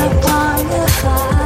I want the fire.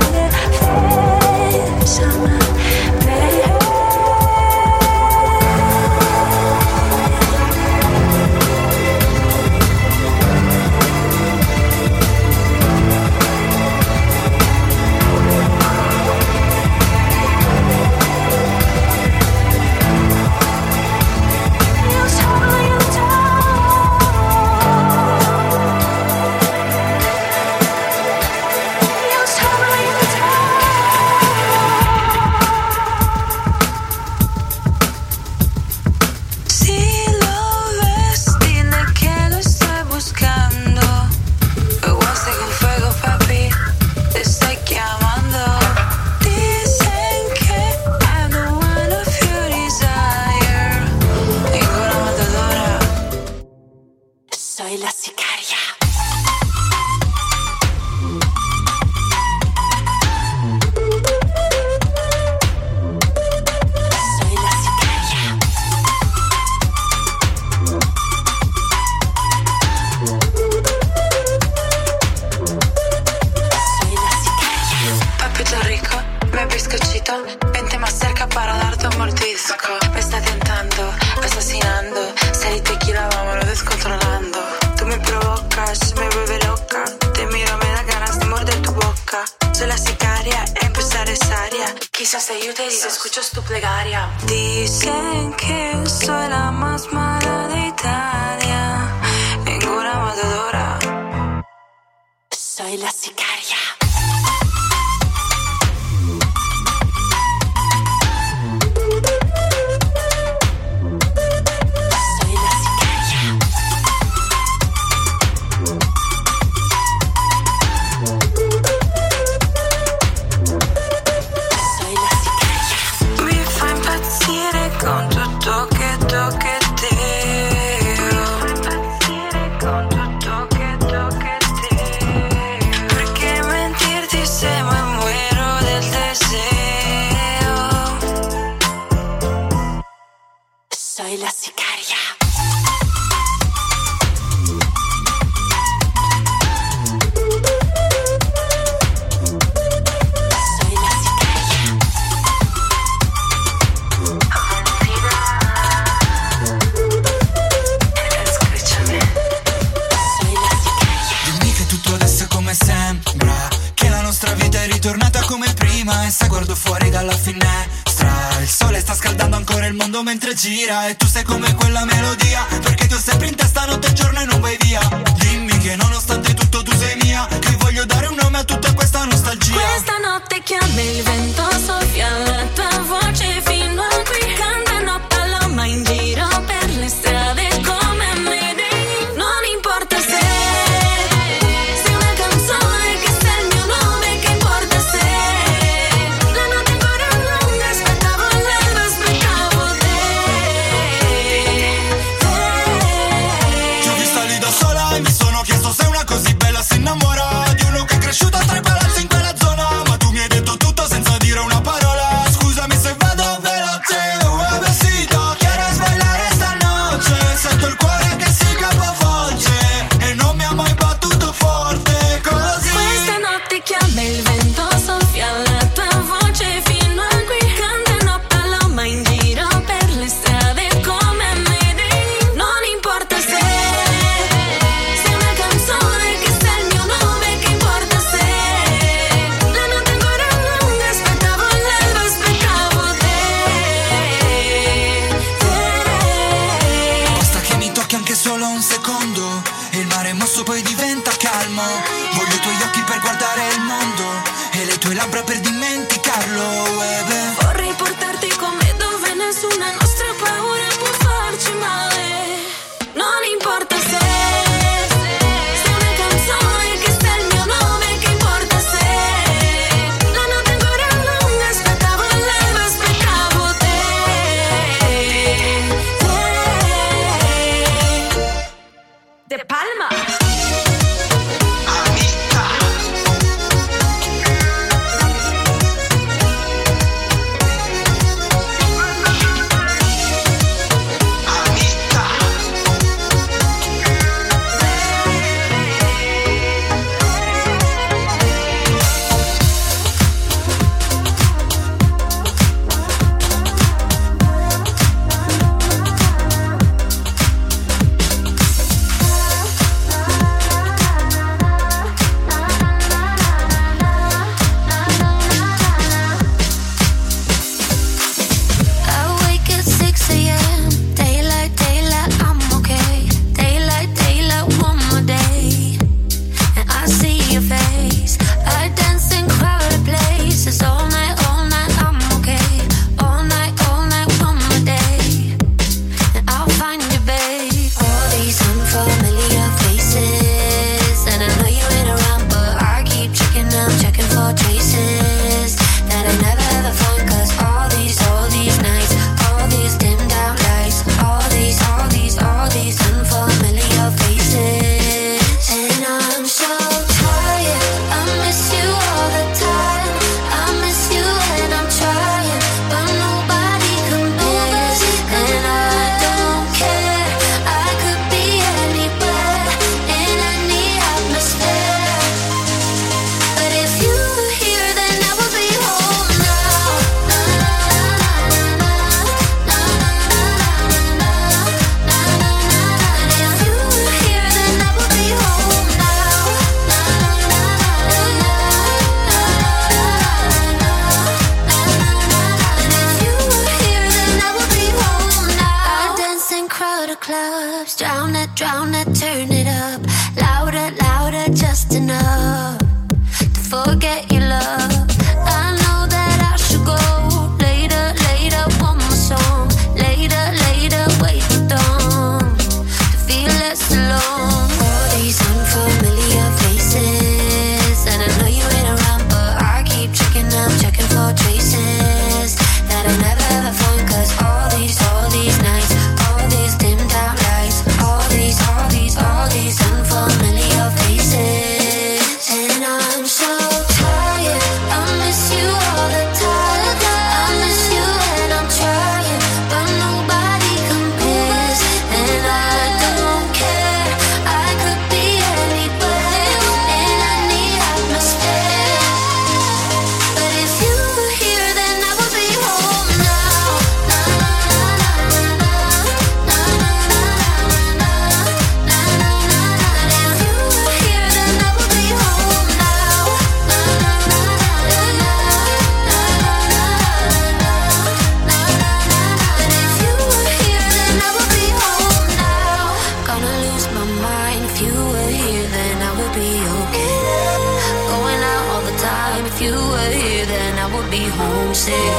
you were here, then I would be homesick.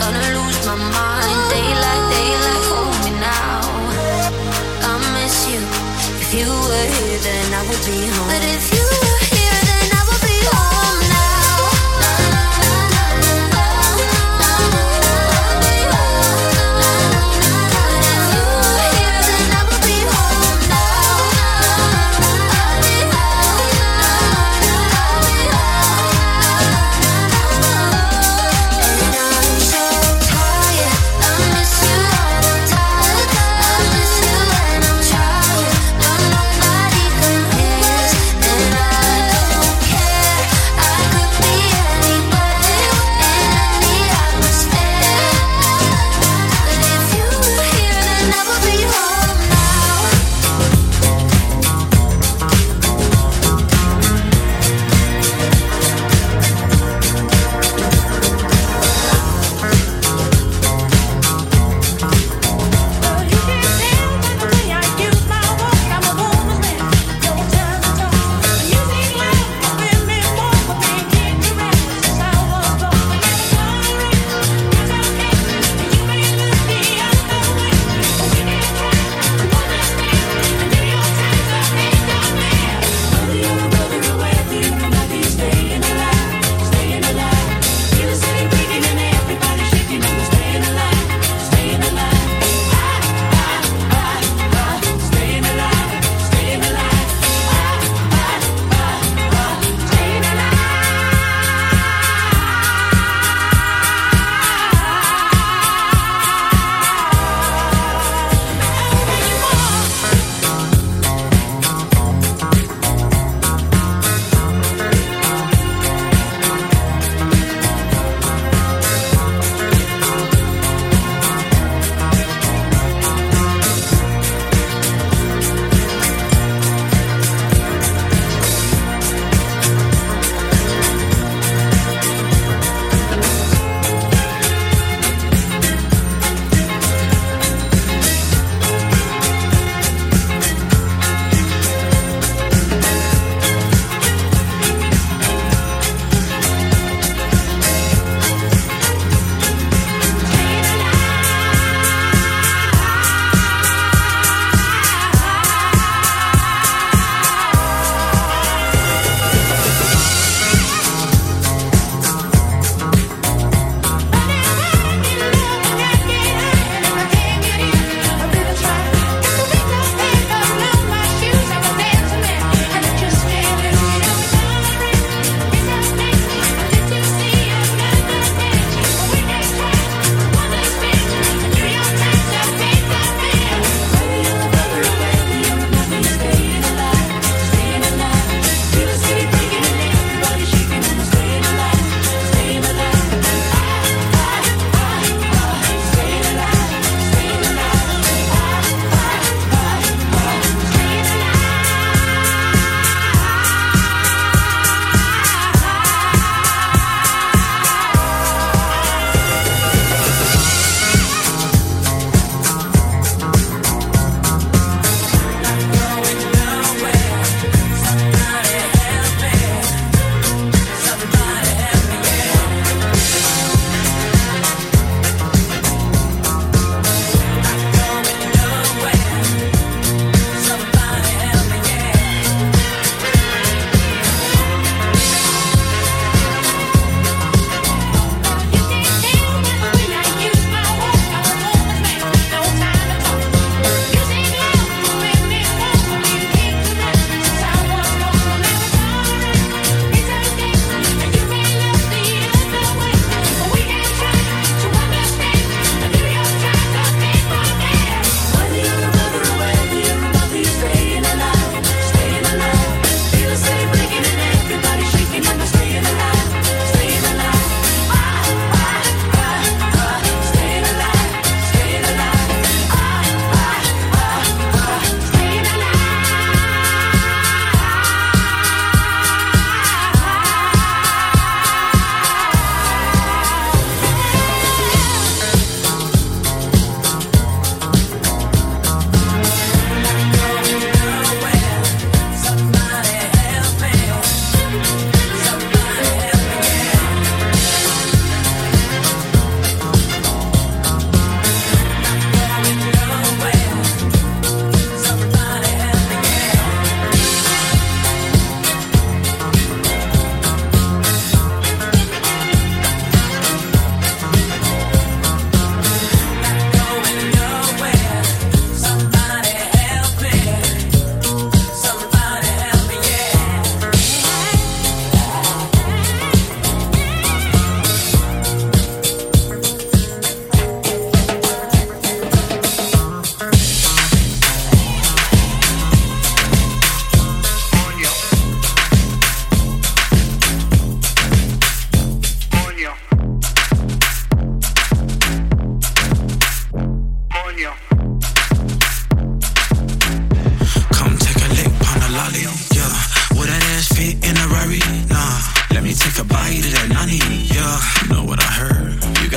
Gonna lose my mind. Daylight, daylight, hold me now. I miss you. If you were here, then I would be home. But if you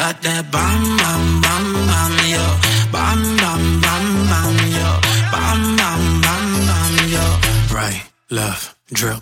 got that bam bam bam bam yo, bam bam bam bam yo, bam bam bam bam yo. Right, left, drill.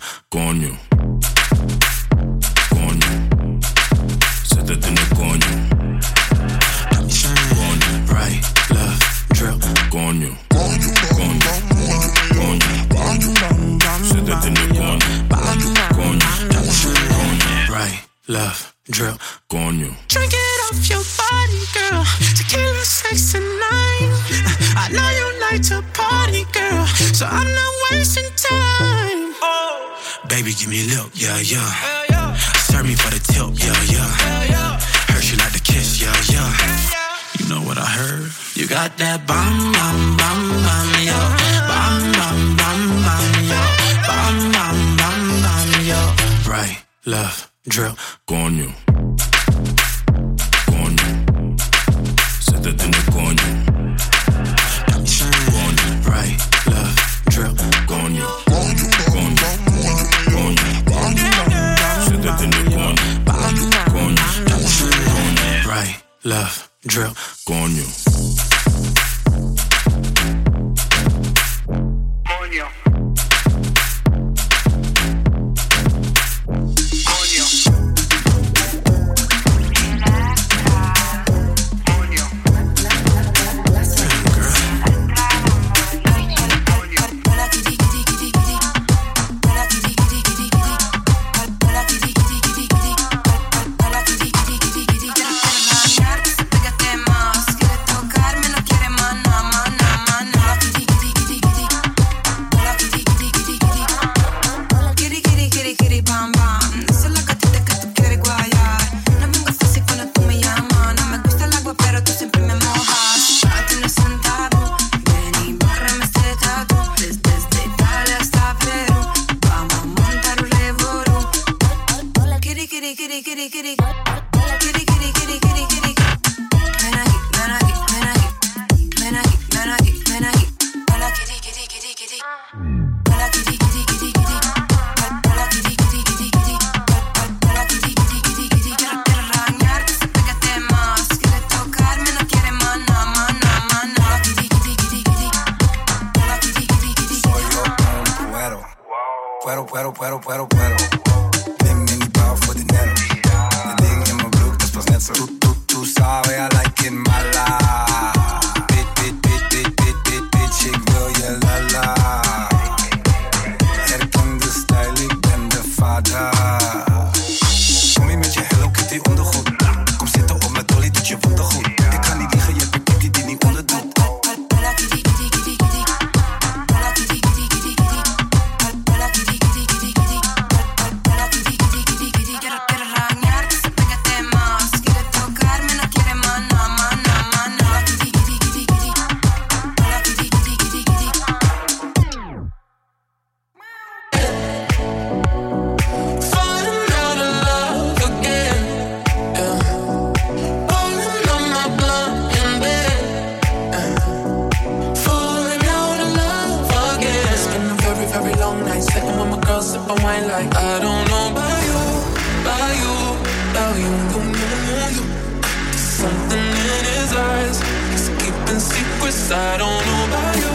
I don't know about you,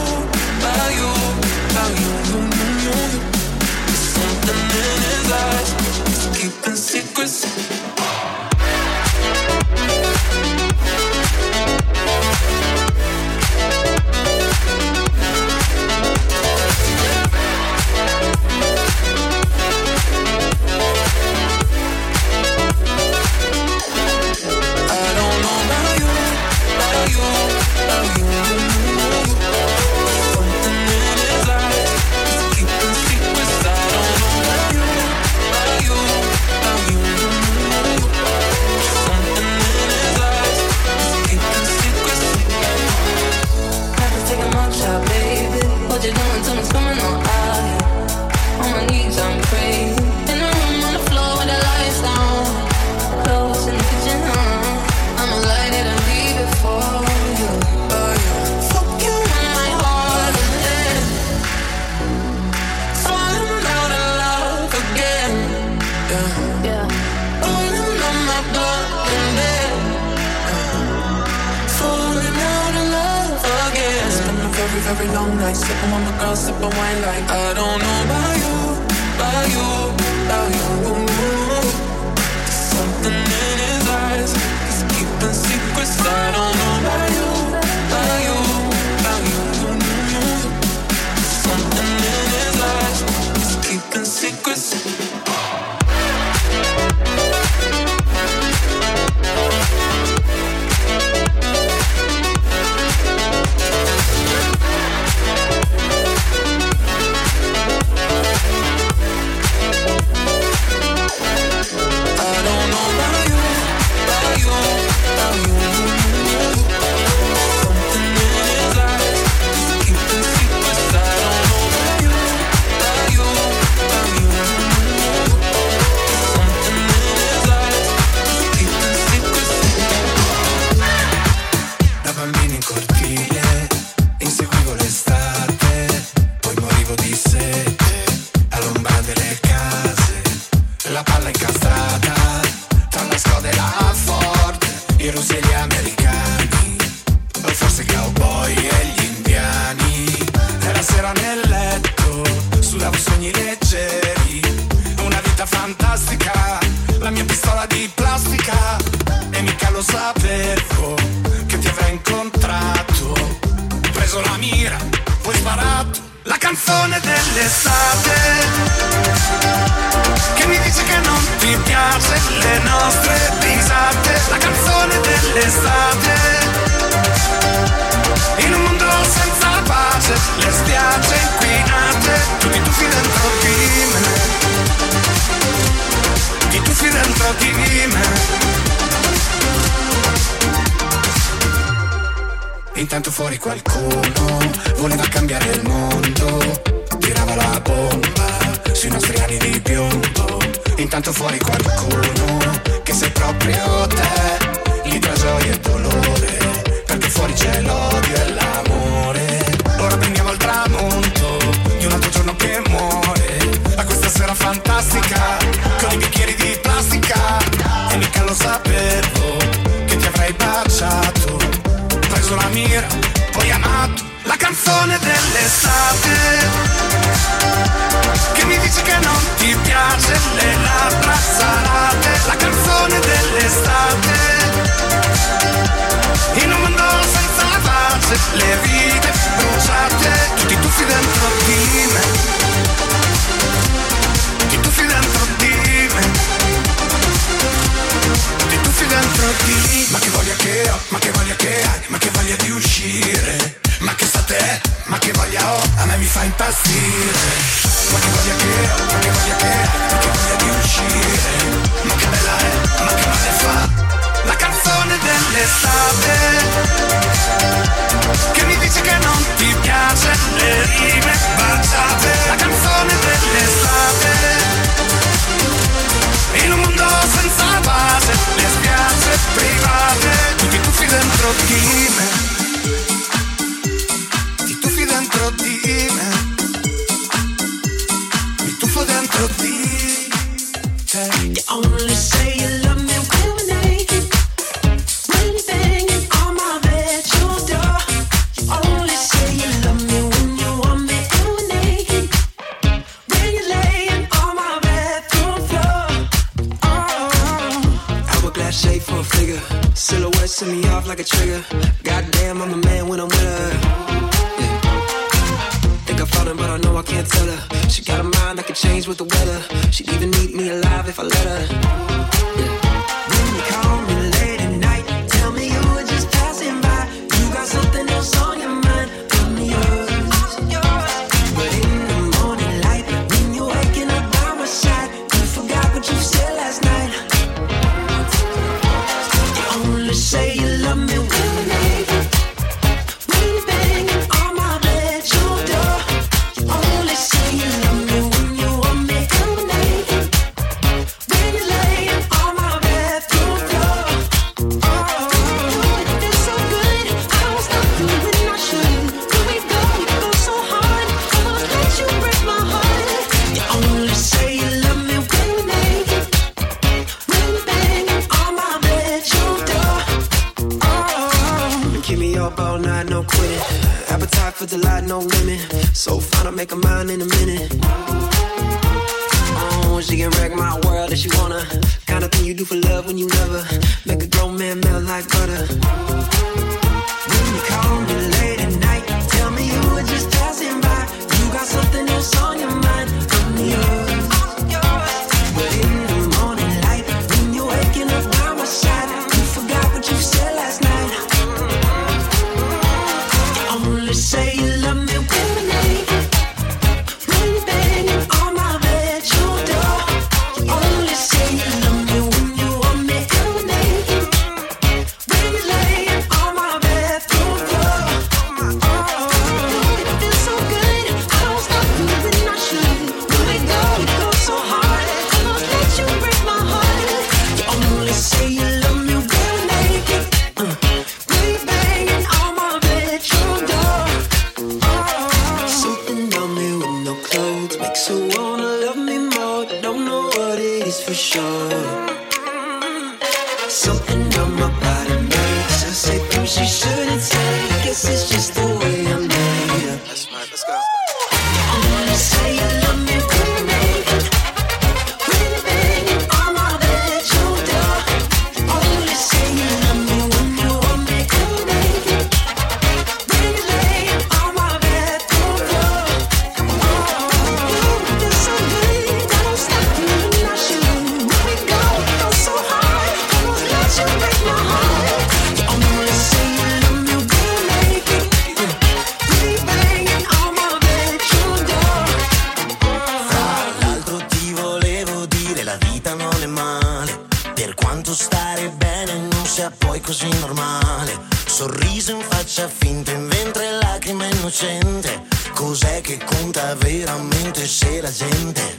about you, about you, something in his eyes, he's keeping secrets. it on, someone's coming. every long night. Sipping on my girl, sipping wine like I don't know about you. You wanna. faccia finta, in ventre lacrima innocente. Cos'è che conta veramente se la gente?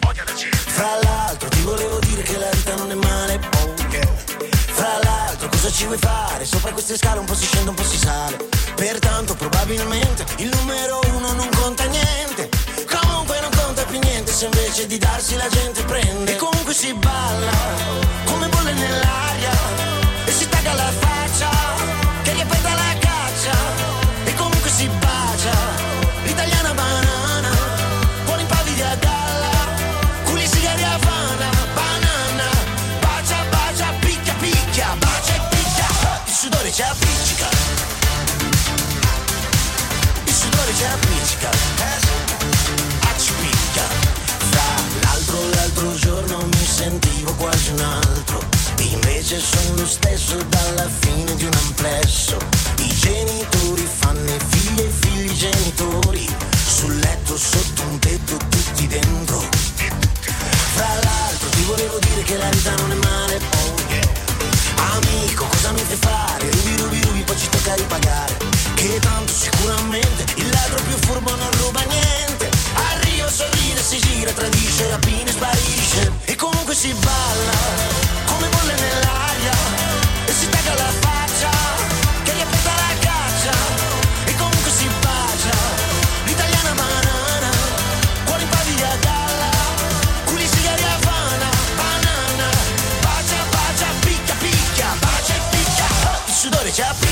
Fra l'altro ti volevo dire che la vita non è male, oh. Fra l'altro cosa ci vuoi fare? Sopra queste scale un po' si scende, un po' si sale. Pertanto probabilmente il numero uno non conta niente. Comunque non conta più niente se invece di darsi la gente prende. E comunque si balla come bolle nell'aria e si taglia la faccia che ripeta la sudore ci appiccica. Il sudore ci appiccica. Eh? Accipicca. Fra l'altro l'altro giorno mi sentivo quasi un altro. Invece sono lo stesso dalla fine di un amplesso. I genitori fanno i figli e figli genitori. Sul letto sotto un tetto tutti dentro. Fra l'altro ti volevo dire che la vita non è male. Oh yeah. Amico, cosa mi fai fare? Rubi, rubi, rubi, poi ci tocca ripagare. Che tanto sicuramente il ladro più furbo non ruba niente. Arriva, sorride, si gira, tradisce, rapina e sparisce. E comunque si balla, come bolle nell'aria. E si taglia la faccia. bitch,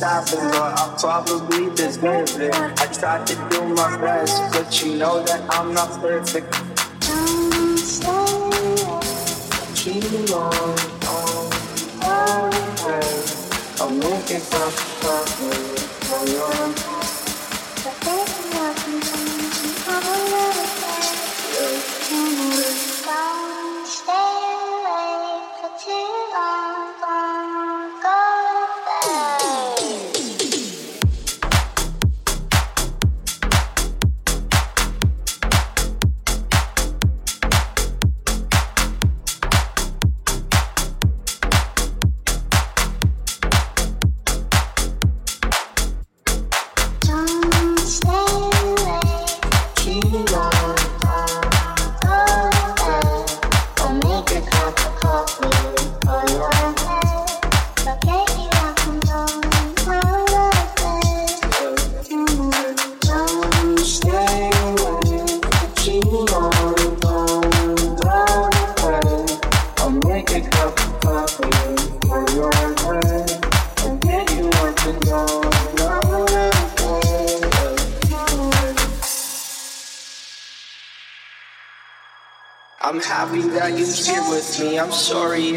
stopping, but I'll probably deserve it. I tried to do my best, but you know that I'm not perfect. I'm sorry. Cheating on, on, on, I'm looking for, for, for, for,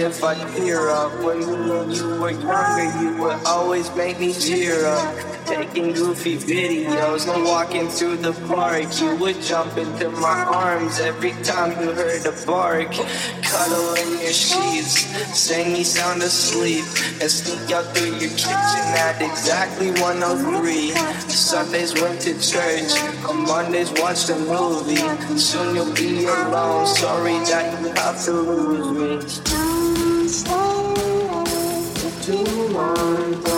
if I tear up. When you were younger, you would always make me cheer up. Taking goofy videos and walking through the park. You would jump into my arms every time you heard a bark. Cuddle in your sheets, sing me sound asleep, and sneak out through your kitchen at exactly 103. Sundays went to church, on Mondays watched a movie. Soon you'll be alone. Sorry that you have to lose me. Santa.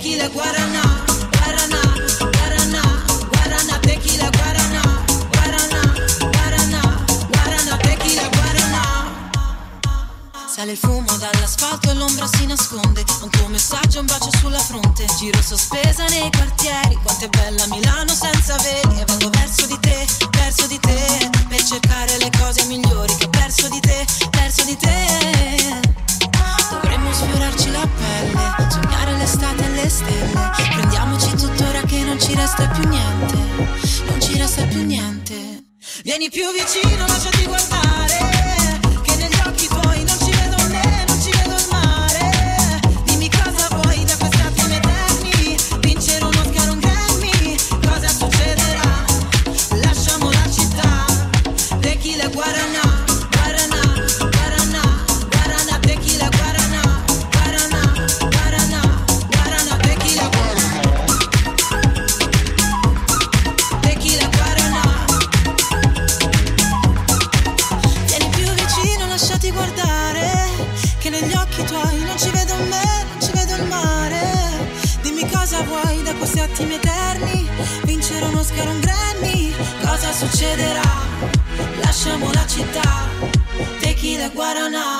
tequila, guaraná. Sale il fumo dall'asfalto e l'ombra si nasconde, un tuo messaggio, un bacio sulla fronte, giro sospesa nei quartieri, quanto è bella Milano senza veli. E vado verso di te, verso di te, per cercare le cose migliori. Che ho perso di te, perso di te. Dovremmo sfiorarci la pelle, sognare l'estate e le stelle. Prendiamoci tuttora che non ci resta più niente, non ci resta più niente. Vieni più vicino, lasciati guardare. succederà. Lasciamo la città, tequila e guaranà.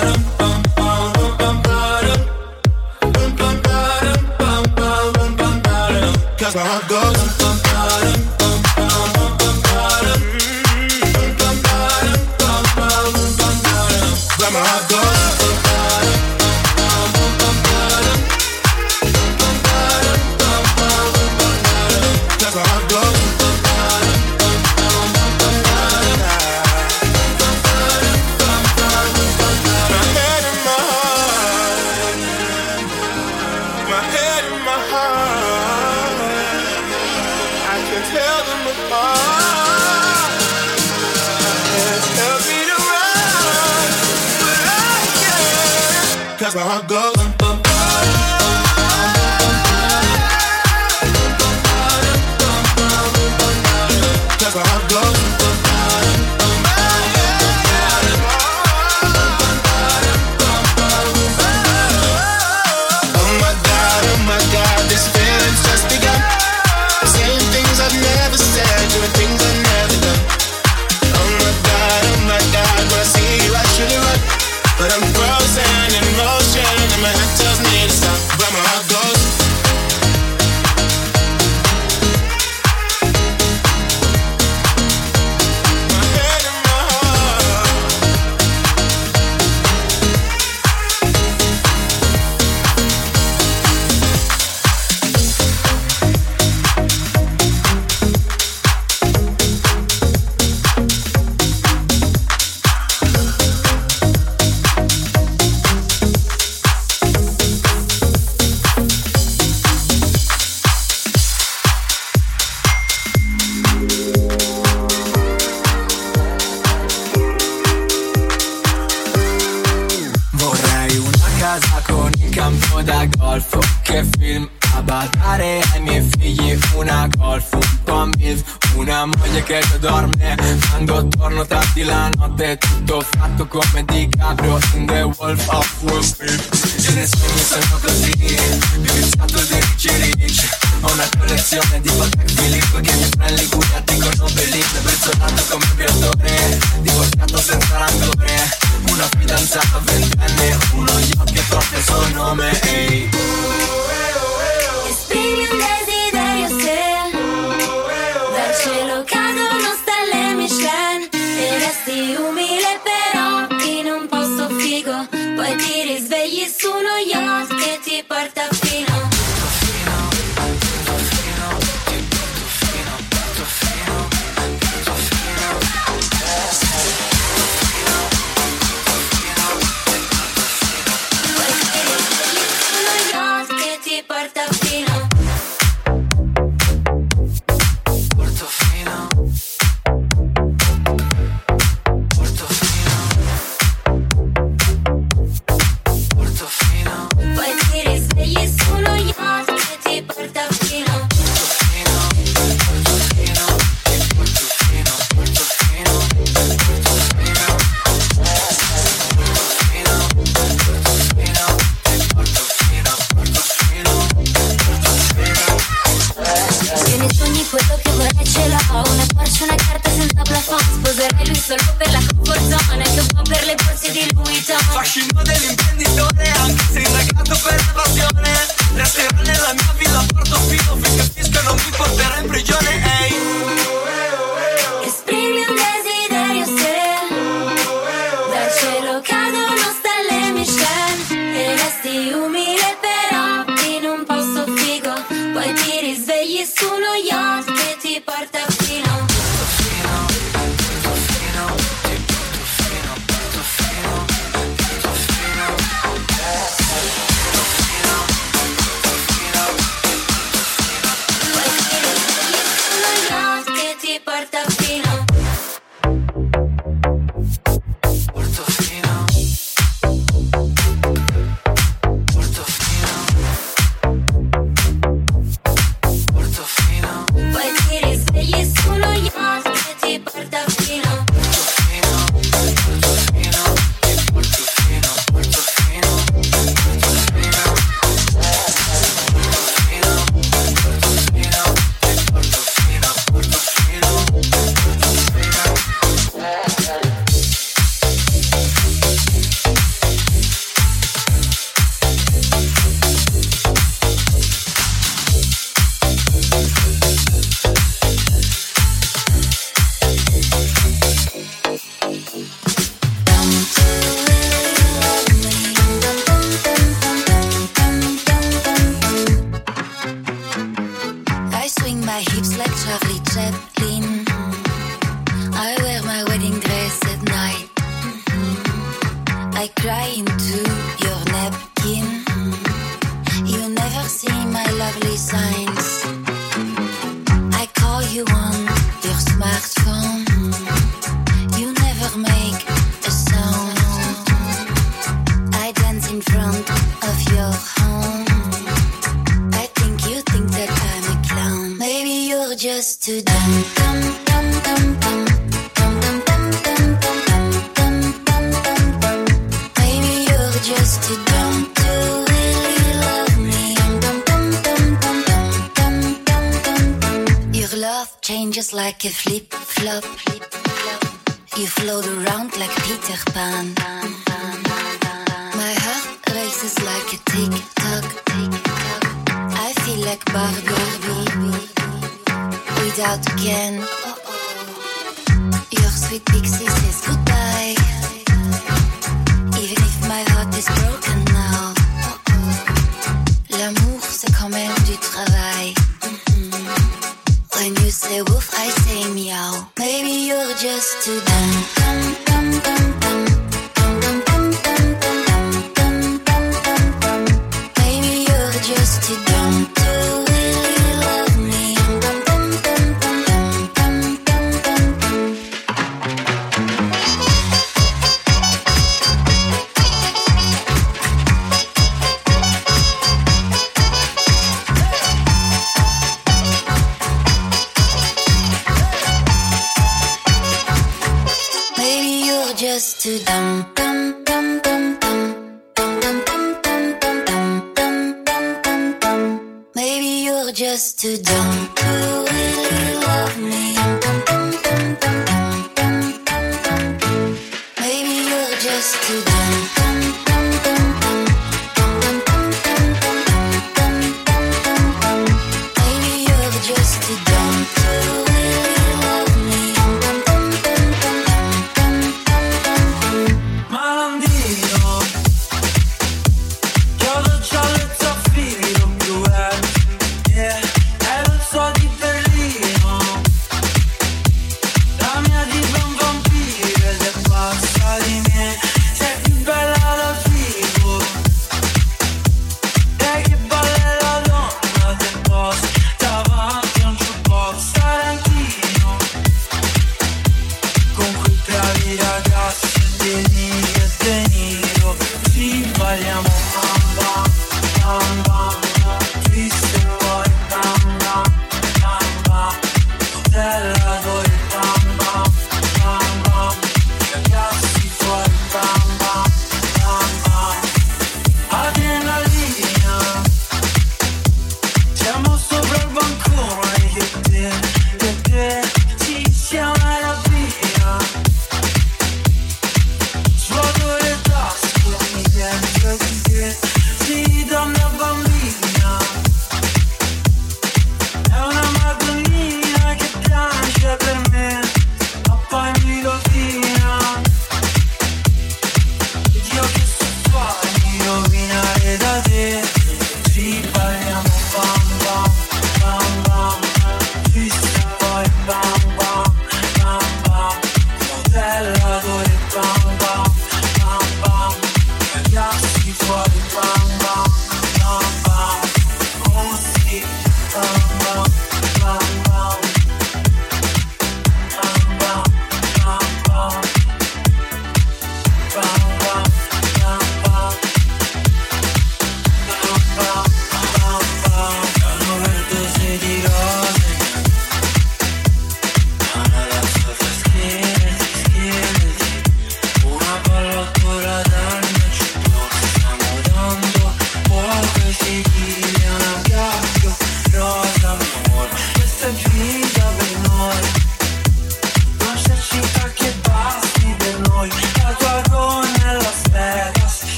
that's how gonna. A vent'anni uno gli occhi troppi sul nome, ehi.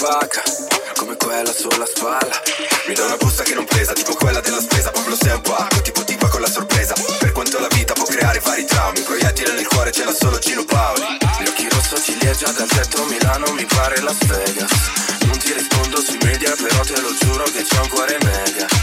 pacca Come quella sulla spalla. Mi dà una busta che non pesa Tipo quella della spesa Proprio sei un pacco Tipo tipa con la sorpresa. Per quanto la vita può creare vari traumi Proiettile nel cuore ce l'ha solo Gino Paoli. Gli occhi rosso ciliegia dal tetto Milano mi pare Las Vegas. Non ti rispondo sui media Però te lo giuro che c'è un cuore media.